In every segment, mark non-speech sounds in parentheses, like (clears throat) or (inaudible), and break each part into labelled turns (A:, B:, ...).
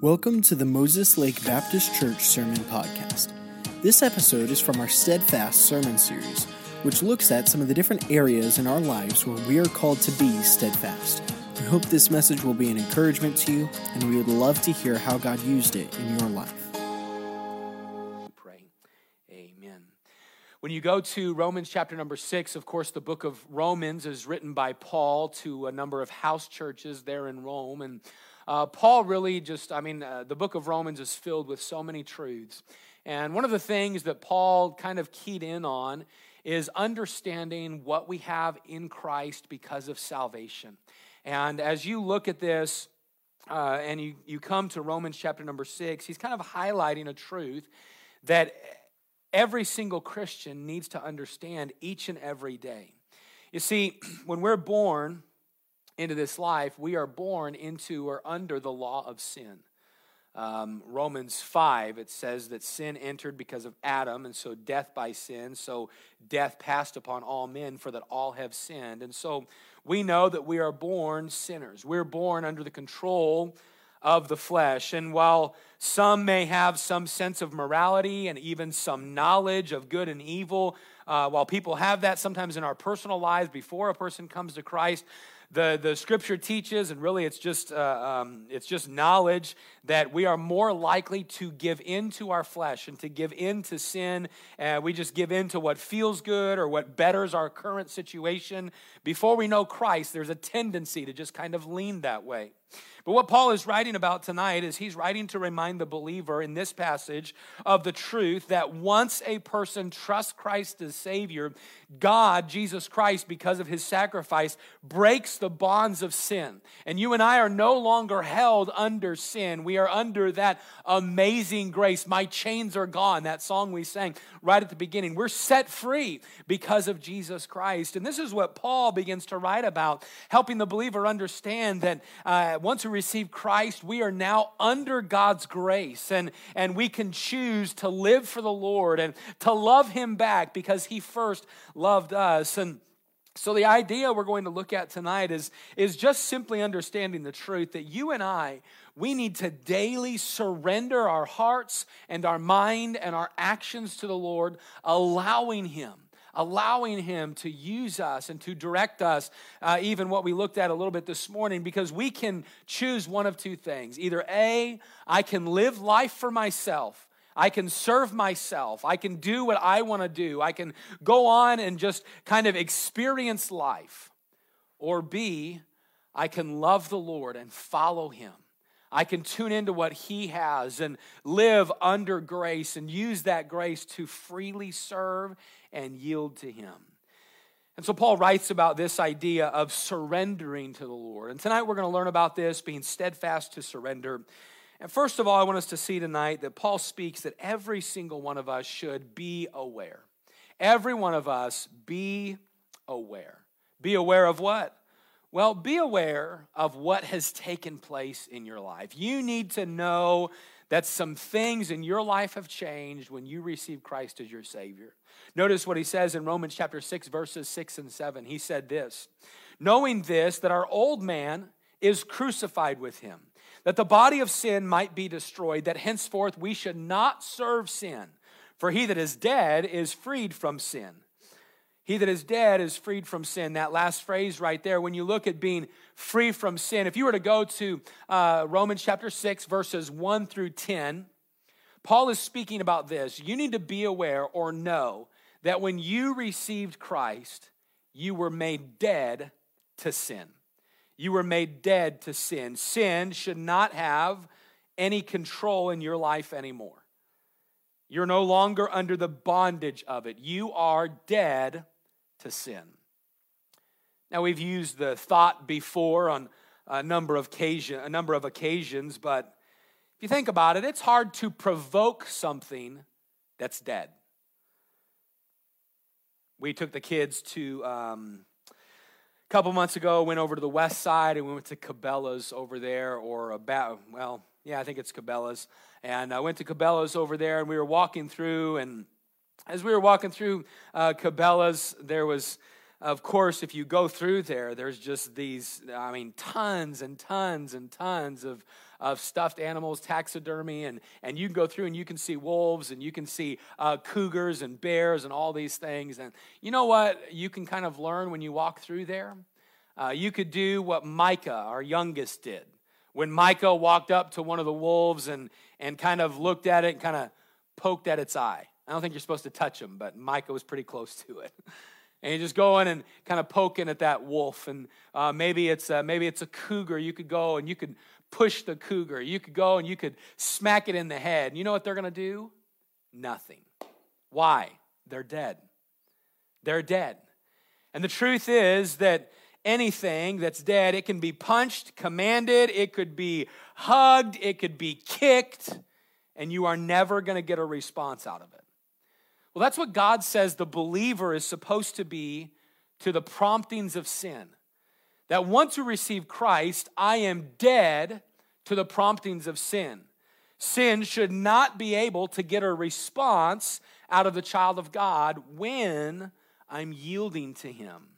A: Welcome to the Moses Lake Baptist Church Sermon Podcast. This episode is from our Steadfast Sermon Series, which looks at some of the different areas in our lives where we are called to be steadfast. We hope this message will be an encouragement to you, and we would love to hear how God used it in your life.
B: Pray. Amen. When you go to Romans chapter number six, of course, the book of Romans is written by Paul to a number of house churches there in Rome. And uh, Paul really just, I mean, uh, the book of Romans is filled with so many truths. And one of the things that Paul kind of keyed in on is understanding what we have in Christ because of salvation. And as you look at this, uh, and you, you come to Romans chapter number six, he's kind of highlighting a truth that every single Christian needs to understand each and every day. You see, (clears throat) when we're born, into this life, we are born into or under the law of sin. Um, Romans 5, it says that sin entered because of Adam, and so death by sin. So death passed upon all men, for that all have sinned. And so we know that we are born sinners. We're born under the control of the flesh. And while some may have some sense of morality and even some knowledge of good and evil, uh, while people have that sometimes in our personal lives before a person comes to Christ, the, the scripture teaches, and really it's just, uh, um, it's just knowledge that we are more likely to give in to our flesh and to give in to sin. Uh, we just give in to what feels good or what betters our current situation. Before we know Christ, there's a tendency to just kind of lean that way. But what Paul is writing about tonight is he's writing to remind the believer in this passage of the truth that once a person trusts Christ as Savior, God, Jesus Christ, because of his sacrifice, breaks the bonds of sin. And you and I are no longer held under sin. We are under that amazing grace. My chains are gone, that song we sang right at the beginning. We're set free because of Jesus Christ. And this is what Paul begins to write about, helping the believer understand that uh, once receive Christ, we are now under God's grace and, and we can choose to live for the Lord and to love Him back because He first loved us. And so, the idea we're going to look at tonight is, is just simply understanding the truth that you and I, we need to daily surrender our hearts and our mind and our actions to the Lord, allowing Him allowing Him to use us and to direct us, uh, even what we looked at a little bit this morning, because we can choose one of two things. Either A, I can live life for myself. I can serve myself. I can do what I want to do. I can go on and just kind of experience life. Or B, I can love the Lord and follow Him. I can tune into what He has and live under grace and use that grace to freely serve and yield to Him. And so Paul writes about this idea of surrendering to the Lord. And tonight we're going to learn about this, being steadfast to surrender. And first of all, I want us to see tonight that Paul speaks that every single one of us should be aware. Every one of us be aware. Be aware of what? Well, be aware of what has taken place in your life. You need to know that some things in your life have changed when you receive Christ as your Savior. Notice what he says in Romans chapter 6, verses 6 and 7. He said this Knowing this, that our old man is crucified with him, that the body of sin might be destroyed, that henceforth we should not serve sin. For he that is dead is freed from sin. He that is dead is freed from sin. That last phrase right there, when you look at being free from sin, if you were to go to uh, Romans chapter 6, verses 1 through 10, Paul is speaking about this. You need to be aware or know that when you received Christ, you were made dead to sin. You were made dead to sin. Sin should not have any control in your life anymore. You're no longer under the bondage of it. You are dead to sin. Now, we've used the thought before on a number of, occasion, a number of occasions, but if you think about it, it's hard to provoke something that's dead. We took the kids to, um, a couple months ago, went over to the west side and we went to Cabela's over there, or about, well, yeah, I think it's Cabela's. And I went to Cabela's over there and we were walking through and as we were walking through uh, Cabela's, there was of course, if you go through there, there's just these, I mean, tons and tons and tons of, of stuffed animals, taxidermy, and, and you can go through and you can see wolves and you can see uh, cougars and bears and all these things. And you know what you can kind of learn when you walk through there? Uh, you could do what Micah, our youngest, did. When Micah walked up to one of the wolves and, and kind of looked at it and kind of poked at its eye. I don't think you're supposed to touch him, but Micah was pretty close to it. (laughs) and you just go in and kind of poking at that wolf and uh, maybe it's a, maybe it's a cougar. You could go and you could push the cougar. You could go and you could smack it in the head. You know what they're going to do? Nothing. Why? They're dead. They're dead. And the truth is that anything that's dead it can be punched commanded it could be hugged it could be kicked and you are never going to get a response out of it well, that's what God says the believer is supposed to be to the promptings of sin. That once we receive Christ, I am dead to the promptings of sin. Sin should not be able to get a response out of the child of God when I'm yielding to Him.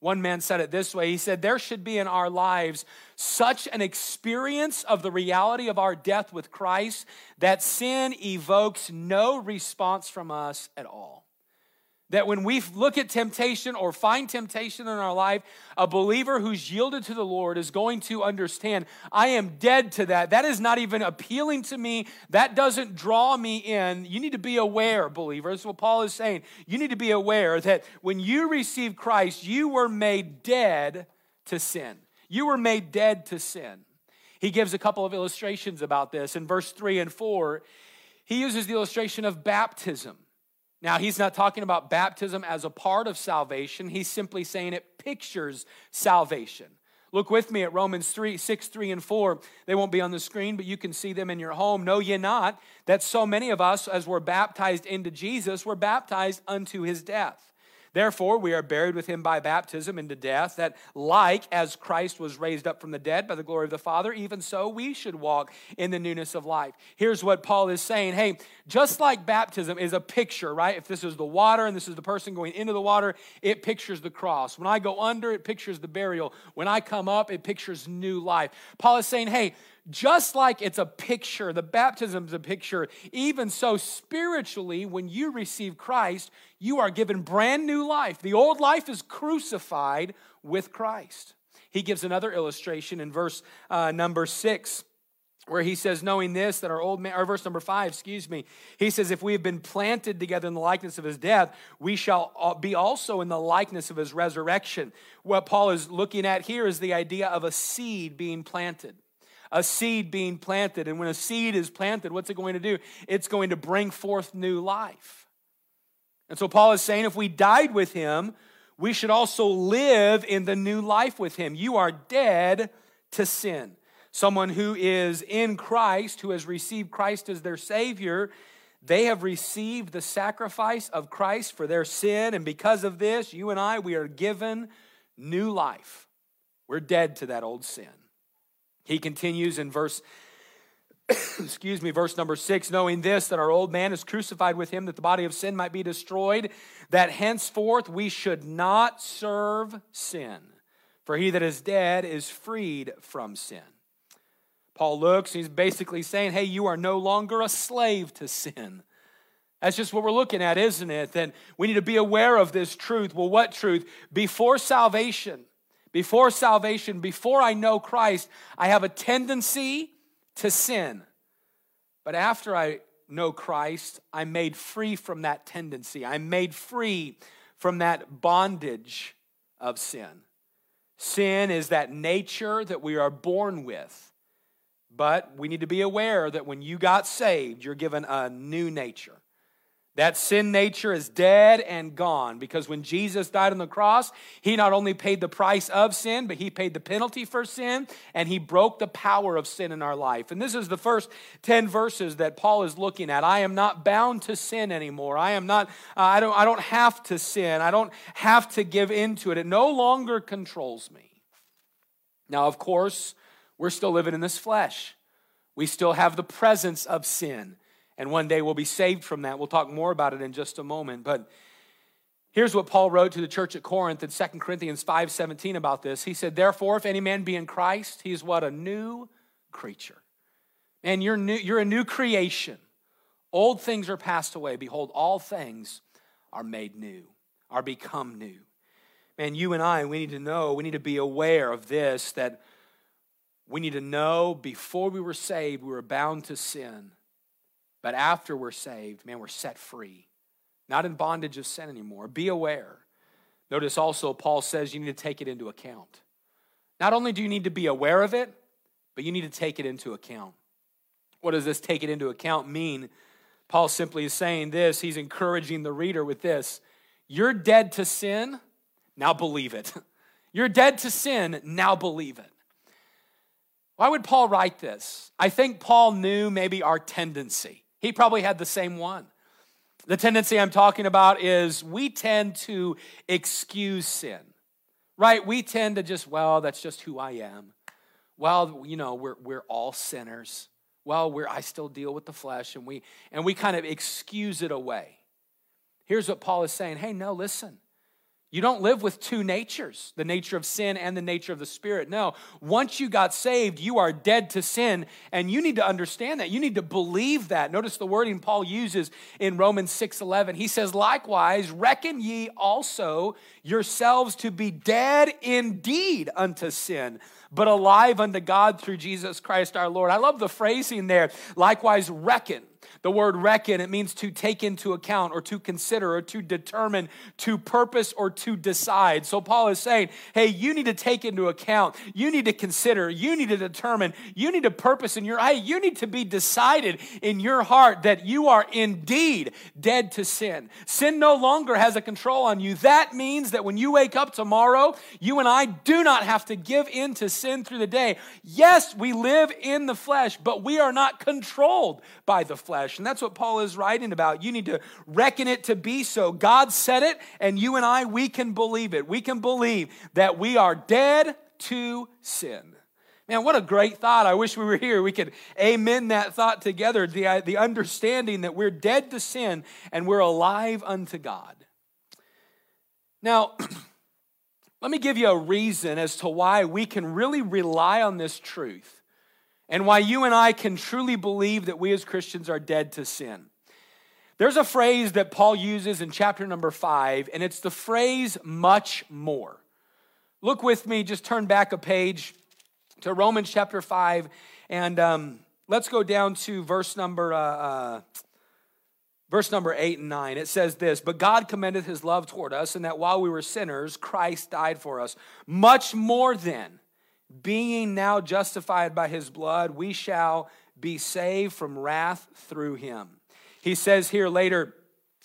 B: One man said it this way. He said, There should be in our lives such an experience of the reality of our death with Christ that sin evokes no response from us at all that when we look at temptation or find temptation in our life, a believer who's yielded to the Lord is going to understand I am dead to that. That is not even appealing to me. That doesn't draw me in. You need to be aware, believers. What Paul is saying, you need to be aware that when you receive Christ, you were made dead to sin. You were made dead to sin. He gives a couple of illustrations about this. In verse 3 and 4, he uses the illustration of baptism. Now, he's not talking about baptism as a part of salvation. He's simply saying it pictures salvation. Look with me at Romans 3, 6, 3, and 4. They won't be on the screen, but you can see them in your home. Know ye not that so many of us, as we're baptized into Jesus, were baptized unto his death? Therefore, we are buried with him by baptism into death, that like as Christ was raised up from the dead by the glory of the Father, even so we should walk in the newness of life. Here's what Paul is saying Hey, just like baptism is a picture, right? If this is the water and this is the person going into the water, it pictures the cross. When I go under, it pictures the burial. When I come up, it pictures new life. Paul is saying, Hey, just like it's a picture, the baptism is a picture, even so, spiritually, when you receive Christ, you are given brand new life. The old life is crucified with Christ. He gives another illustration in verse uh, number six where he says, knowing this, that our old man, or verse number five, excuse me, he says, if we have been planted together in the likeness of his death, we shall be also in the likeness of his resurrection. What Paul is looking at here is the idea of a seed being planted a seed being planted. And when a seed is planted, what's it going to do? It's going to bring forth new life. And so Paul is saying if we died with him, we should also live in the new life with him. You are dead to sin. Someone who is in Christ, who has received Christ as their Savior, they have received the sacrifice of Christ for their sin. And because of this, you and I, we are given new life. We're dead to that old sin. He continues in verse (coughs) excuse me, verse number six, knowing this, that our old man is crucified with him, that the body of sin might be destroyed, that henceforth we should not serve sin. For he that is dead is freed from sin. Paul looks, he's basically saying, hey, you are no longer a slave to sin. That's just what we're looking at, isn't it? Then we need to be aware of this truth. Well, what truth? Before salvation, before salvation, before I know Christ, I have a tendency to sin. But after I know Christ, I'm made free from that tendency. I'm made free from that bondage of sin. Sin is that nature that we are born with. But we need to be aware that when you got saved, you're given a new nature. That sin nature is dead and gone because when Jesus died on the cross, he not only paid the price of sin, but he paid the penalty for sin and he broke the power of sin in our life. And this is the first 10 verses that Paul is looking at. I am not bound to sin anymore. I am not uh, I don't I don't have to sin. I don't have to give into it. It no longer controls me. Now, of course, we're still living in this flesh. We still have the presence of sin and one day we'll be saved from that. We'll talk more about it in just a moment. But Here's what Paul wrote to the church at Corinth in 2 Corinthians 5:17 about this. He said, "Therefore, if any man be in Christ, he is what a new creature. And you're new, you're a new creation. Old things are passed away. Behold, all things are made new, are become new. Man, you and I, we need to know, we need to be aware of this that we need to know before we were saved, we were bound to sin. But after we're saved, man, we're set free. Not in bondage of sin anymore. Be aware. Notice also, Paul says you need to take it into account. Not only do you need to be aware of it, but you need to take it into account. What does this take it into account mean? Paul simply is saying this. He's encouraging the reader with this You're dead to sin, now believe it. (laughs) You're dead to sin, now believe it. Why would Paul write this? I think Paul knew maybe our tendency. He probably had the same one. The tendency I'm talking about is we tend to excuse sin, right? We tend to just, well, that's just who I am. Well, you know, we're, we're all sinners well we're i still deal with the flesh and we and we kind of excuse it away here's what paul is saying hey no listen you don't live with two natures, the nature of sin and the nature of the spirit. No, once you got saved, you are dead to sin, and you need to understand that. You need to believe that. Notice the wording Paul uses in Romans 6:11. He says, "Likewise, reckon ye also yourselves to be dead indeed unto sin, but alive unto God through Jesus Christ our Lord." I love the phrasing there. Likewise, reckon. The word reckon, it means to take into account or to consider or to determine, to purpose or to decide. So Paul is saying, hey, you need to take into account, you need to consider, you need to determine, you need to purpose in your, hey, you need to be decided in your heart that you are indeed dead to sin. Sin no longer has a control on you. That means that when you wake up tomorrow, you and I do not have to give in to sin through the day. Yes, we live in the flesh, but we are not controlled by the flesh flesh. And that's what Paul is writing about. You need to reckon it to be so. God said it, and you and I, we can believe it. We can believe that we are dead to sin. Man, what a great thought. I wish we were here. We could amen that thought together the, uh, the understanding that we're dead to sin and we're alive unto God. Now, (clears throat) let me give you a reason as to why we can really rely on this truth and why you and I can truly believe that we as Christians are dead to sin. There's a phrase that Paul uses in chapter number five, and it's the phrase much more. Look with me, just turn back a page to Romans chapter 5, and um, let's go down to verse number. Uh, uh, verse number 8 and 9 it says this but god commendeth his love toward us and that while we were sinners christ died for us much more then being now justified by his blood, we shall be saved from wrath through him. He says here later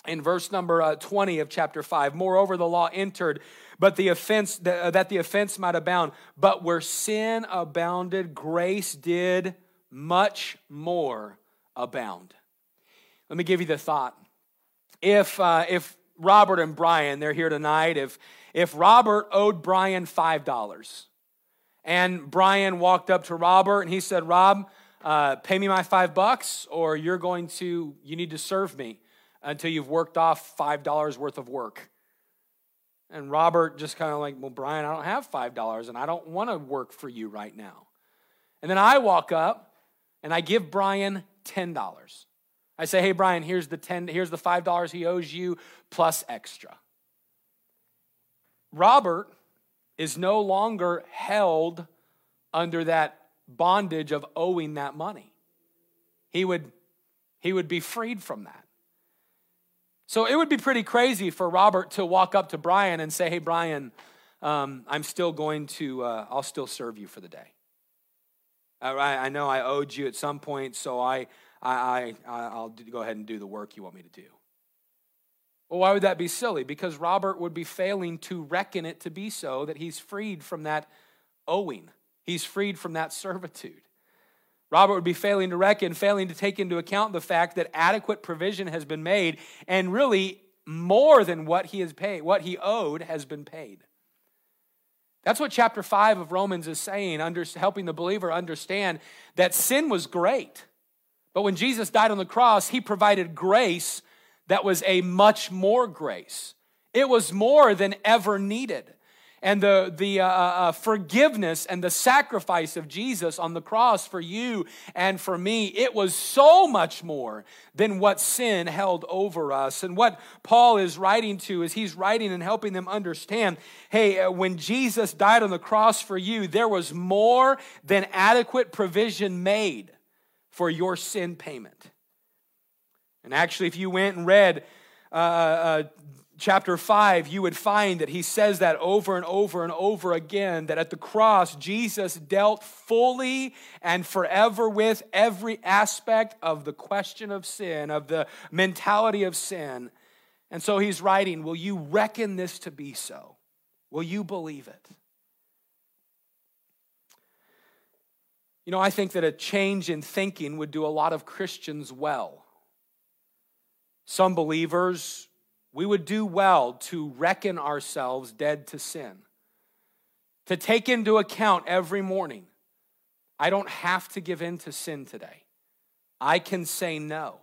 B: in verse number uh, 20 of chapter 5 Moreover, the law entered, but the offense uh, that the offense might abound. But where sin abounded, grace did much more abound. Let me give you the thought. If, uh, if Robert and Brian, they're here tonight, if, if Robert owed Brian $5, and Brian walked up to Robert and he said, Rob, uh, pay me my five bucks, or you're going to, you need to serve me until you've worked off five dollars worth of work. And Robert just kind of like, well, Brian, I don't have five dollars and I don't want to work for you right now. And then I walk up and I give Brian ten dollars. I say, hey, Brian, here's the ten, here's the five dollars he owes you plus extra. Robert is no longer held under that bondage of owing that money. He would, he would be freed from that. So it would be pretty crazy for Robert to walk up to Brian and say, Hey, Brian, um, I'm still going to, uh, I'll still serve you for the day. I, I know I owed you at some point, so I, I, I, I'll go ahead and do the work you want me to do. Well, why would that be silly? Because Robert would be failing to reckon it to be so that he's freed from that owing, he's freed from that servitude. Robert would be failing to reckon, failing to take into account the fact that adequate provision has been made and really more than what he has paid, what he owed has been paid. That's what chapter 5 of Romans is saying, under, helping the believer understand that sin was great. But when Jesus died on the cross, he provided grace that was a much more grace. It was more than ever needed and the, the uh, uh, uh, forgiveness and the sacrifice of Jesus on the cross for you and for me, it was so much more than what sin held over us. And what Paul is writing to is he's writing and helping them understand hey, uh, when Jesus died on the cross for you, there was more than adequate provision made for your sin payment. And actually, if you went and read uh, uh, chapter 5, you would find that he says that over and over and over again that at the cross, Jesus dealt fully and forever with every aspect of the question of sin, of the mentality of sin. And so he's writing, Will you reckon this to be so? Will you believe it? You know, I think that a change in thinking would do a lot of Christians well. Some believers we would do well to reckon ourselves dead to sin, to take into account every morning I don't have to give in to sin today. I can say no.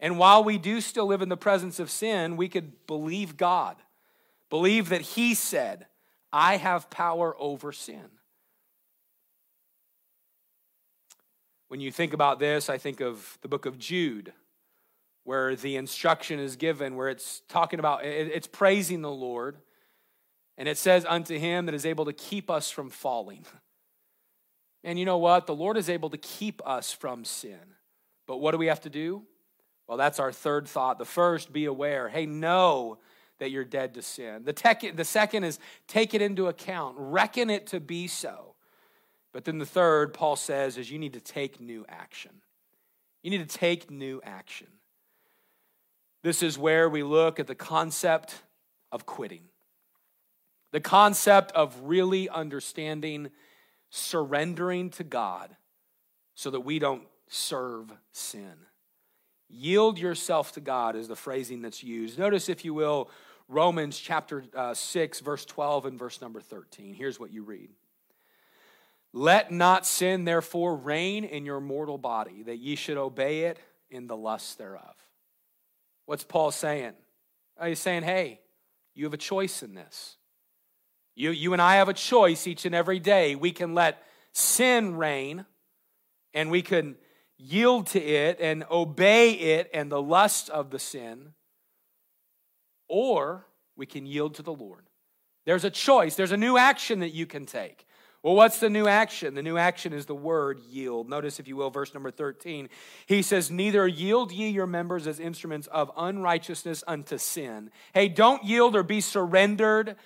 B: And while we do still live in the presence of sin, we could believe God, believe that He said, I have power over sin. When you think about this, I think of the book of Jude where the instruction is given, where it's talking about, it's praising the Lord. And it says, unto him that is able to keep us from falling. (laughs) And you know what? The Lord is able to keep us from sin. But what do we have to do? Well, that's our third thought. The first, be aware. Hey, know that you're dead to sin. The, tech, the second is take it into account, reckon it to be so. But then the third, Paul says, is you need to take new action. You need to take new action. This is where we look at the concept of quitting, the concept of really understanding surrendering to God so that we don't serve sin. Yield yourself to God is the phrasing that's used. Notice, if you will, Romans chapter uh, 6, verse 12 and verse number 13. Here's what you read. Let not sin, therefore, reign in your mortal body, that ye should obey it in the lust thereof. What's Paul saying? Uh, he's saying, hey, you have a choice in this. You, you and I have a choice each and every day. We can let sin reign and we can yield to it and obey it and the lust of the sin, or we can yield to the Lord. There's a choice, there's a new action that you can take. Well, what's the new action? The new action is the word yield. Notice, if you will, verse number 13. He says, Neither yield ye your members as instruments of unrighteousness unto sin. Hey, don't yield or be surrendered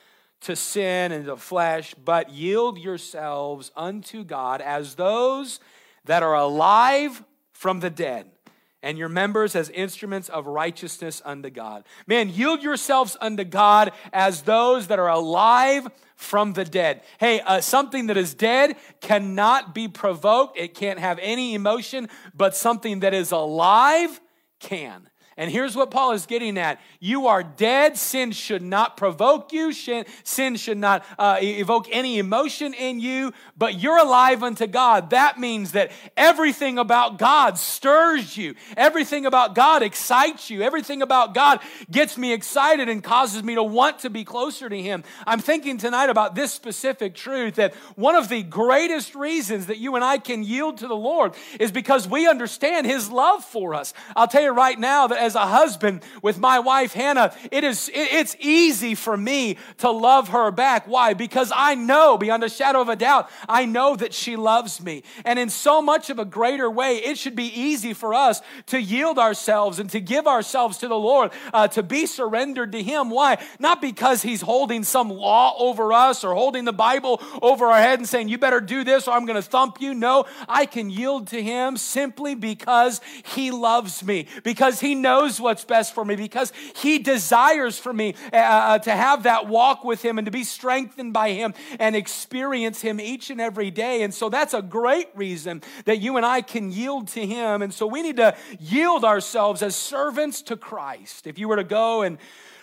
B: to sin and the flesh, but yield yourselves unto God as those that are alive from the dead and your members as instruments of righteousness unto God. Man, yield yourselves unto God as those that are alive from the dead. Hey, uh, something that is dead cannot be provoked, it can't have any emotion, but something that is alive can. And here's what Paul is getting at you are dead. Sin should not provoke you, sin should not uh, evoke any emotion in you, but you're alive unto God. That means that everything about God stirs you, everything about God excites you, everything about God gets me excited and causes me to want to be closer to Him. I'm thinking tonight about this specific truth that one of the greatest reasons that you and I can yield to the Lord is because we understand His love for us. I'll tell you right now that as a husband with my wife Hannah, it is it's easy for me to love her back. Why? Because I know beyond a shadow of a doubt, I know that she loves me. And in so much of a greater way, it should be easy for us to yield ourselves and to give ourselves to the Lord, uh, to be surrendered to Him. Why? Not because He's holding some law over us or holding the Bible over our head and saying, you better do this or I'm going to thump you. No, I can yield to Him simply because He loves me, because He knows knows what's best for me because He desires for me uh, uh, to have that walk with Him and to be strengthened by Him and experience Him each and every day. And so that's a great reason that you and I can yield to Him. And so we need to yield ourselves as servants to Christ. If you were to go and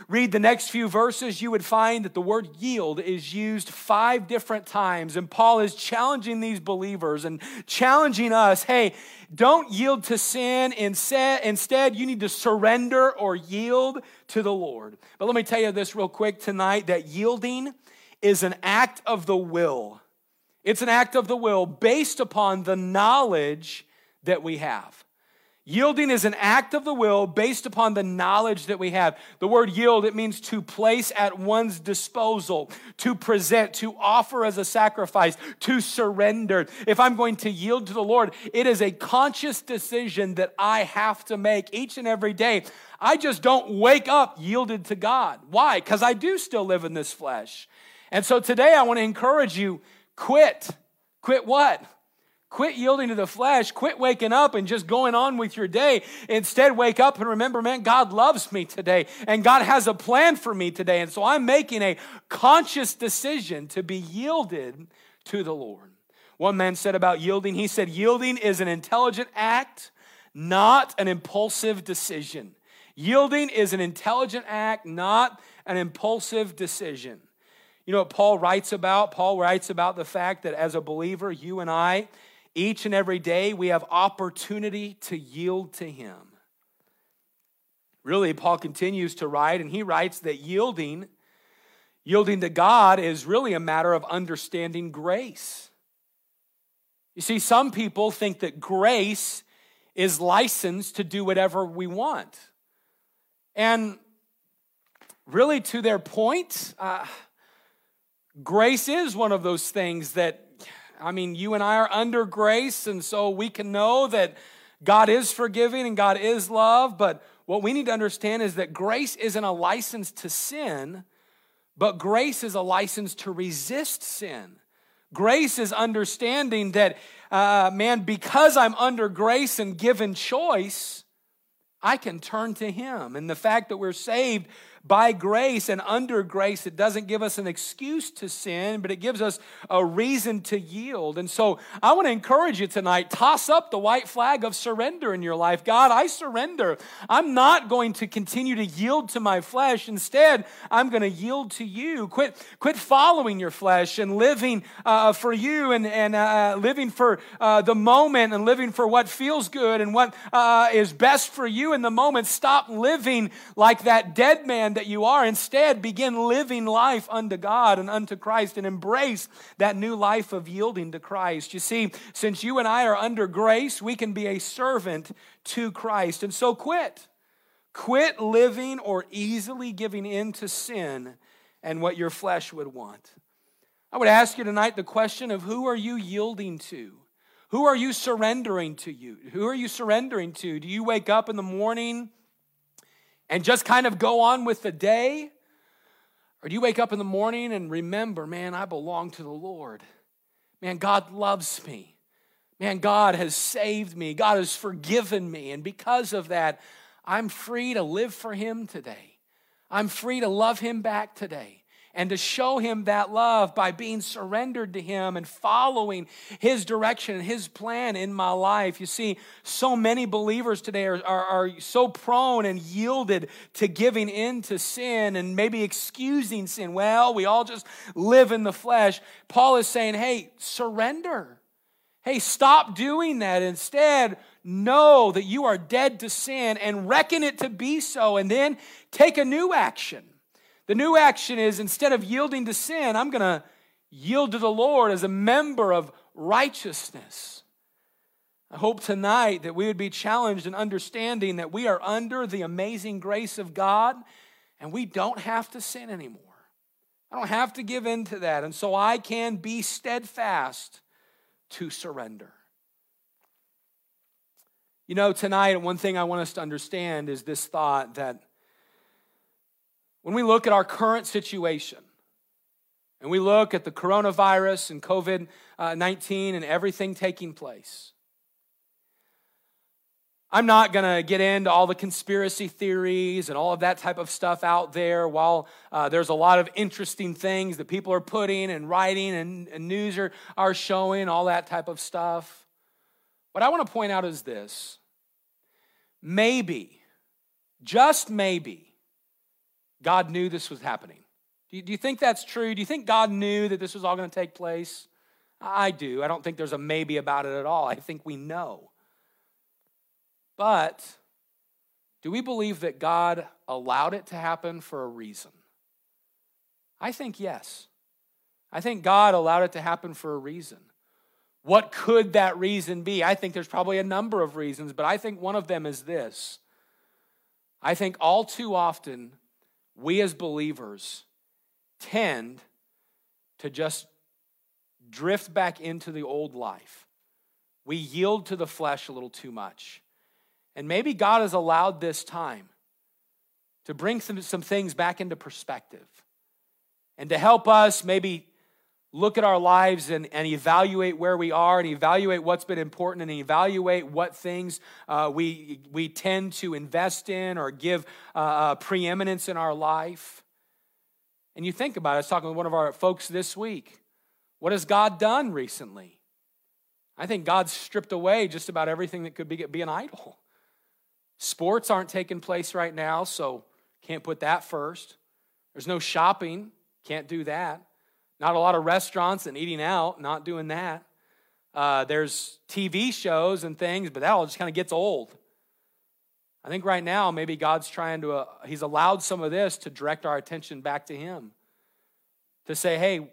B: read the next few verses, you would find that the word yield is used five different times. And Paul is challenging these believers and challenging us hey, Don't yield to sin. Instead, you need to surrender or yield to the Lord. But let me tell you this real quick tonight that yielding is an act of the will. It's an act of the will based upon the knowledge that we have. Yielding is an act of the will based upon the knowledge that we have. The word yield, it means to place at one's disposal, to present, to offer as a sacrifice, to surrender. If I'm going to yield to the Lord, it is a conscious decision that I have to make each and every day. I just don't wake up yielded to God. Why? Because I do still live in this flesh. And so today I want to encourage you quit. Quit what? Quit yielding to the flesh. Quit waking up and just going on with your day. Instead, wake up and remember, man, God loves me today and God has a plan for me today. And so I'm making a conscious decision to be yielded to the Lord. One man said about yielding, he said, yielding is an intelligent act, not an impulsive decision. Yielding is an intelligent act, not an impulsive decision. You know what Paul writes about? Paul writes about the fact that as a believer, you and I, each and every day, we have opportunity to yield to Him. Really, Paul continues to write, and he writes that yielding, yielding to God is really a matter of understanding grace. You see, some people think that grace is licensed to do whatever we want. And really, to their point, uh, grace is one of those things that I mean, you and I are under grace, and so we can know that God is forgiving and God is love. But what we need to understand is that grace isn't a license to sin, but grace is a license to resist sin. Grace is understanding that, uh, man, because I'm under grace and given choice, I can turn to Him. And the fact that we're saved by grace and under grace, it doesn't give us an excuse to sin, but it gives us a reason to yield. And so I want to encourage you tonight toss up the white flag of surrender in your life. God, I surrender. I'm not going to continue to yield to my flesh. Instead, I'm going to yield to you. Quit, quit following your flesh and living uh, for you and, and uh, living for uh, the moment and living for what feels good and what uh, is best for you in the moment. Stop living like that dead man that you are. Instead, begin living life unto God and unto Christ and embrace that new life of yielding to Christ. You see, since you and I are under grace, we can be a servant to Christ. And so quit. Quit living or easily giving in to sin and what your flesh would want. I would ask you tonight the question of who are you yielding to? Who are you surrendering to you? Who are you surrendering to? Do you wake up in the morning and just kind of go on with the day? Or do you wake up in the morning and remember, man, I belong to the Lord? Man, God loves me. Man, God has saved me. God has forgiven me. And because of that, I'm free to live for Him today. I'm free to love Him back today and to show him that love by being surrendered to him and following his direction and his plan in my life. You see, so many believers today are, are, are so prone and yielded to giving in to sin and maybe excusing sin. Well, we all just live in the flesh. Paul is saying, hey, surrender. Hey, stop doing that. Instead, know that you are dead to sin and reckon it to be so, and then take a new action. The new action is instead of yielding to sin, I'm going to yield to the Lord as a member of righteousness. I hope tonight that we would be challenged in understanding that we are under the amazing grace of God and we don't have to sin anymore. I don't have to give in to that. And so I can be steadfast to surrender. You know, tonight, one thing I want us to understand is this thought that when we look at our current situation, and we look at the coronavirus and COVID 19 and everything taking place, I'm not going to get into all the conspiracy theories and all of that type of stuff out there. While uh, there's a lot of interesting things that people are putting and writing and, and news are, are showing, all that type of stuff. What I want to point out is this maybe, just maybe, God knew this was happening. Do you, do you think that's true? Do you think God knew that this was all going to take place? I do. I don't think there's a maybe about it at all. I think we know. But do we believe that God allowed it to happen for a reason? I think yes. I think God allowed it to happen for a reason. What could that reason be? I think there's probably a number of reasons, but I think one of them is this. I think all too often, we as believers tend to just drift back into the old life. We yield to the flesh a little too much. And maybe God has allowed this time to bring some, some things back into perspective and to help us maybe look at our lives and, and evaluate where we are and evaluate what's been important and evaluate what things uh, we, we tend to invest in or give uh, uh, preeminence in our life. And you think about it, I was talking with one of our folks this week. What has God done recently? I think God's stripped away just about everything that could be, be an idol. Sports aren't taking place right now, so can't put that first. There's no shopping, can't do that. Not a lot of restaurants and eating out, not doing that. Uh, there's TV shows and things, but that all just kind of gets old. I think right now, maybe God's trying to, uh, He's allowed some of this to direct our attention back to Him. To say, hey,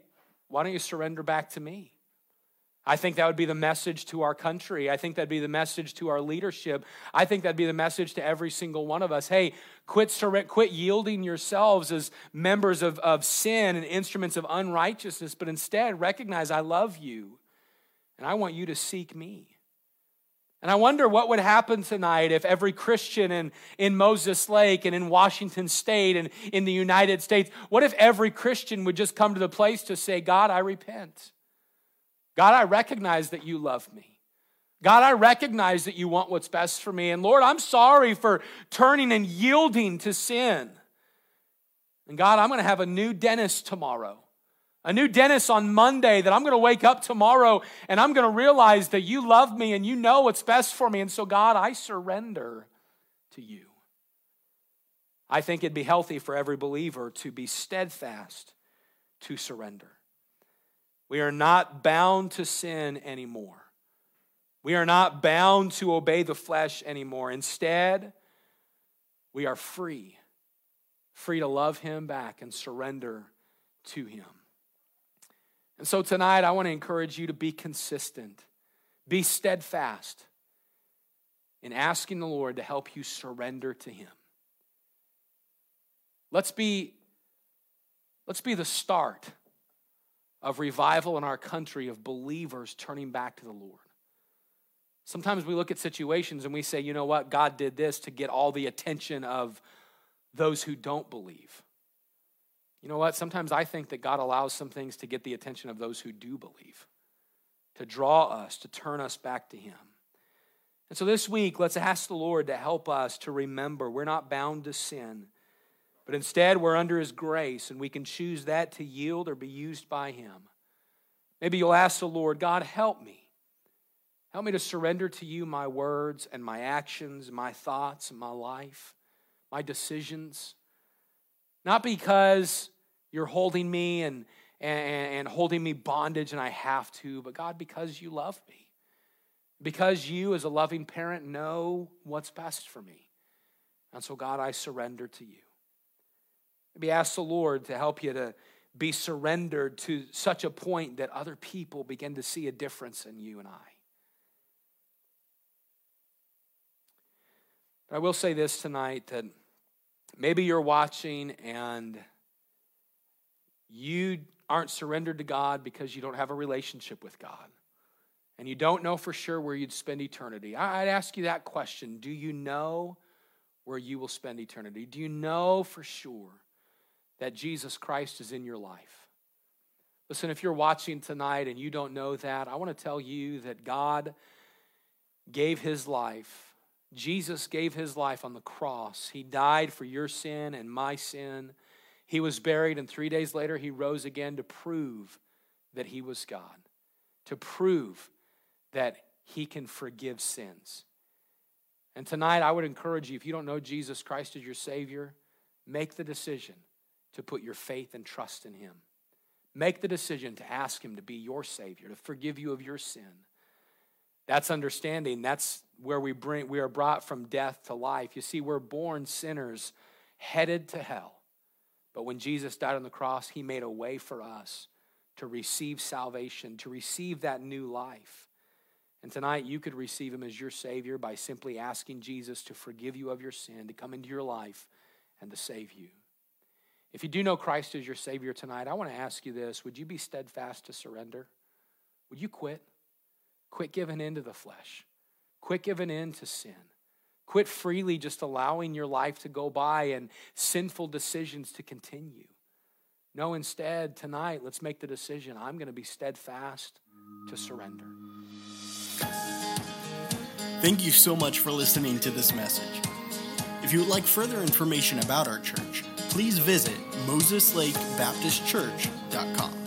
B: why don't you surrender back to me? I think that would be the message to our country. I think that'd be the message to our leadership. I think that'd be the message to every single one of us. Hey, quit, surre- quit yielding yourselves as members of, of sin and instruments of unrighteousness, but instead recognize I love you and I want you to seek me. And I wonder what would happen tonight if every Christian in, in Moses Lake and in Washington State and in the United States, what if every Christian would just come to the place to say, God, I repent? God, I recognize that you love me. God, I recognize that you want what's best for me. And Lord, I'm sorry for turning and yielding to sin. And God, I'm going to have a new dentist tomorrow, a new dentist on Monday that I'm going to wake up tomorrow and I'm going to realize that you love me and you know what's best for me. And so, God, I surrender to you. I think it'd be healthy for every believer to be steadfast to surrender. We are not bound to sin anymore. We are not bound to obey the flesh anymore. Instead, we are free, free to love Him back and surrender to Him. And so tonight, I want to encourage you to be consistent, be steadfast in asking the Lord to help you surrender to Him. Let's be, let's be the start of revival in our country of believers turning back to the Lord. Sometimes we look at situations and we say, you know what, God did this to get all the attention of those who don't believe. You know what? Sometimes I think that God allows some things to get the attention of those who do believe, to draw us, to turn us back to Him. And so this week, let's ask the Lord to help us to remember we're not bound to sin. But instead, we're under His grace, and we can choose that to yield or be used by Him. Maybe you'll ask the Lord, God, help me. Help me to surrender to you my words and my actions, my thoughts my life, my decisions. Not because you're holding me and, and, and holding me bondage and I have to, but God, because you love me. Because you, as a loving parent, know what's best for me. And so, God, I surrender to you. Maybe ask the Lord to help you to be surrendered to such a point that other people begin to see a difference in you and I. But I will say this tonight that maybe you're watching and you aren't surrendered to God because you don't have a relationship with God. And you don't know for sure where you'd spend eternity. I'd ask you that question Do you know where you will spend eternity? Do you know for sure that Jesus Christ is in your life. Listen, if you're watching tonight and you don't know that, I want to tell you that God gave his life. Jesus gave his life on the cross. He died for your sin and my sin. He was buried, and three days later, he rose again to prove that he was God, to prove that he can forgive sins. And tonight, I would encourage you if you don't know Jesus Christ as your Savior, make the decision to put your faith and trust in Him. Make the decision to ask Him to be your Savior, to forgive you of your sin. That's understanding. That's where we bring we are brought from death to life. You see, we're born sinners headed to hell. But when Jesus died on the cross, he made a way for us to receive salvation, to receive that new life. And tonight, you could receive him as your Savior by simply asking Jesus to forgive you of your sin, to come into your life, and to save you. If you do know Christ as your Savior tonight, I want to ask you this Would you be steadfast to surrender? Would you quit? Quit giving in to the flesh, quit giving in to sin. Quit freely just allowing your life to go by and sinful decisions to continue. No, instead, tonight, let's make the decision I'm going to be steadfast to surrender.
A: Thank you so much for listening to this message. If you would like further information about our church, please visit MosesLakeBaptistChurch.com.